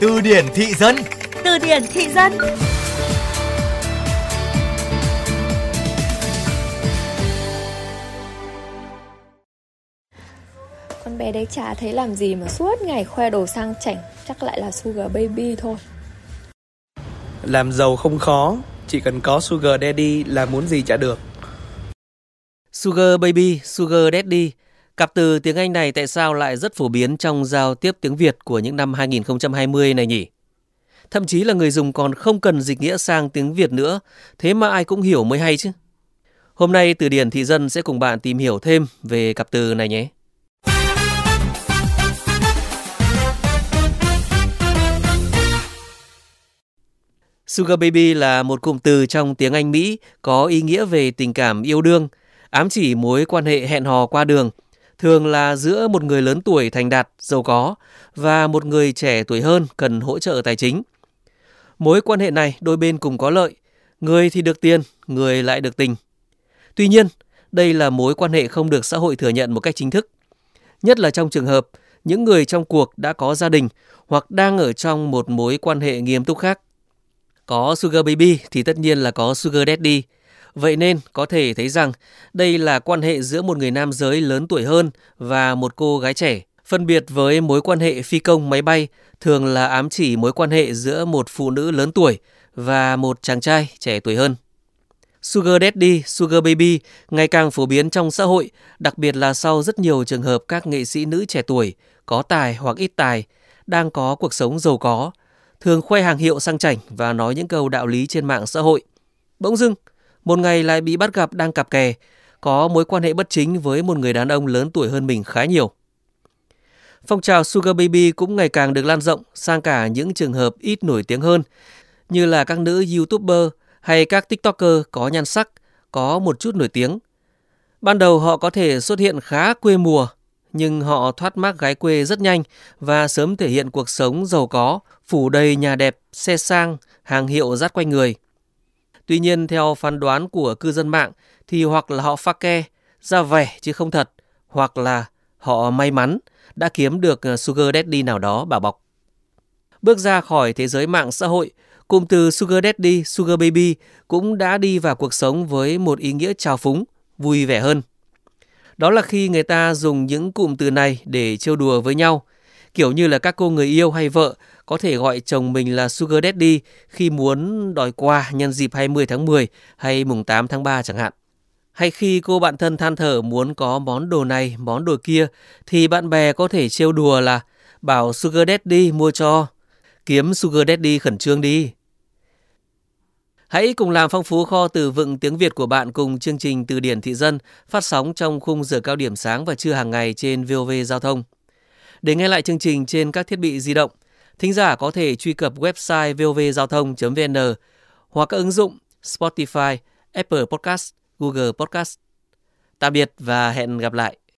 Từ điển thị dân. Từ điển thị dân. Con bé đấy chả thấy làm gì mà suốt ngày khoe đồ sang chảnh Chắc lại là Sugar Baby thôi. Làm giàu không khó, chỉ cần có Sugar Daddy là muốn gì chả được. Sugar Baby, Sugar Daddy Cặp từ tiếng Anh này tại sao lại rất phổ biến trong giao tiếp tiếng Việt của những năm 2020 này nhỉ? Thậm chí là người dùng còn không cần dịch nghĩa sang tiếng Việt nữa, thế mà ai cũng hiểu mới hay chứ. Hôm nay Từ điển thị dân sẽ cùng bạn tìm hiểu thêm về cặp từ này nhé. Sugar baby là một cụm từ trong tiếng Anh Mỹ có ý nghĩa về tình cảm yêu đương, ám chỉ mối quan hệ hẹn hò qua đường, thường là giữa một người lớn tuổi thành đạt, giàu có và một người trẻ tuổi hơn cần hỗ trợ tài chính. Mối quan hệ này đôi bên cùng có lợi, người thì được tiền, người lại được tình. Tuy nhiên, đây là mối quan hệ không được xã hội thừa nhận một cách chính thức. Nhất là trong trường hợp những người trong cuộc đã có gia đình hoặc đang ở trong một mối quan hệ nghiêm túc khác. Có Sugar Baby thì tất nhiên là có Sugar Daddy. Vậy nên có thể thấy rằng đây là quan hệ giữa một người nam giới lớn tuổi hơn và một cô gái trẻ. Phân biệt với mối quan hệ phi công máy bay thường là ám chỉ mối quan hệ giữa một phụ nữ lớn tuổi và một chàng trai trẻ tuổi hơn. Sugar Daddy, Sugar Baby ngày càng phổ biến trong xã hội, đặc biệt là sau rất nhiều trường hợp các nghệ sĩ nữ trẻ tuổi, có tài hoặc ít tài, đang có cuộc sống giàu có, thường khoe hàng hiệu sang chảnh và nói những câu đạo lý trên mạng xã hội. Bỗng dưng, một ngày lại bị bắt gặp đang cặp kè, có mối quan hệ bất chính với một người đàn ông lớn tuổi hơn mình khá nhiều. Phong trào Sugar Baby cũng ngày càng được lan rộng sang cả những trường hợp ít nổi tiếng hơn, như là các nữ YouTuber hay các TikToker có nhan sắc, có một chút nổi tiếng. Ban đầu họ có thể xuất hiện khá quê mùa, nhưng họ thoát mác gái quê rất nhanh và sớm thể hiện cuộc sống giàu có, phủ đầy nhà đẹp, xe sang, hàng hiệu dắt quanh người. Tuy nhiên theo phán đoán của cư dân mạng thì hoặc là họ pha ke, ra vẻ chứ không thật, hoặc là họ may mắn đã kiếm được ờ, sugar daddy nào đó bảo bọc. Bước ra khỏi thế giới mạng xã hội, cụm từ sugar daddy, sugar baby cũng đã đi vào cuộc sống với một ý nghĩa trào phúng, vui vẻ hơn. Đó là khi người ta dùng những cụm từ này để trêu đùa với nhau, kiểu như là các cô người yêu hay vợ có thể gọi chồng mình là Sugar Daddy khi muốn đòi quà nhân dịp 20 tháng 10 hay mùng 8 tháng 3 chẳng hạn. Hay khi cô bạn thân than thở muốn có món đồ này, món đồ kia thì bạn bè có thể trêu đùa là bảo Sugar Daddy mua cho. Kiếm Sugar Daddy khẩn trương đi. Hãy cùng làm phong phú kho từ vựng tiếng Việt của bạn cùng chương trình Từ điển thị dân phát sóng trong khung giờ cao điểm sáng và trưa hàng ngày trên VOV Giao thông. Để nghe lại chương trình trên các thiết bị di động, thính giả có thể truy cập website vovgiao thông.vn hoặc các ứng dụng Spotify, Apple Podcast, Google Podcast. Tạm biệt và hẹn gặp lại.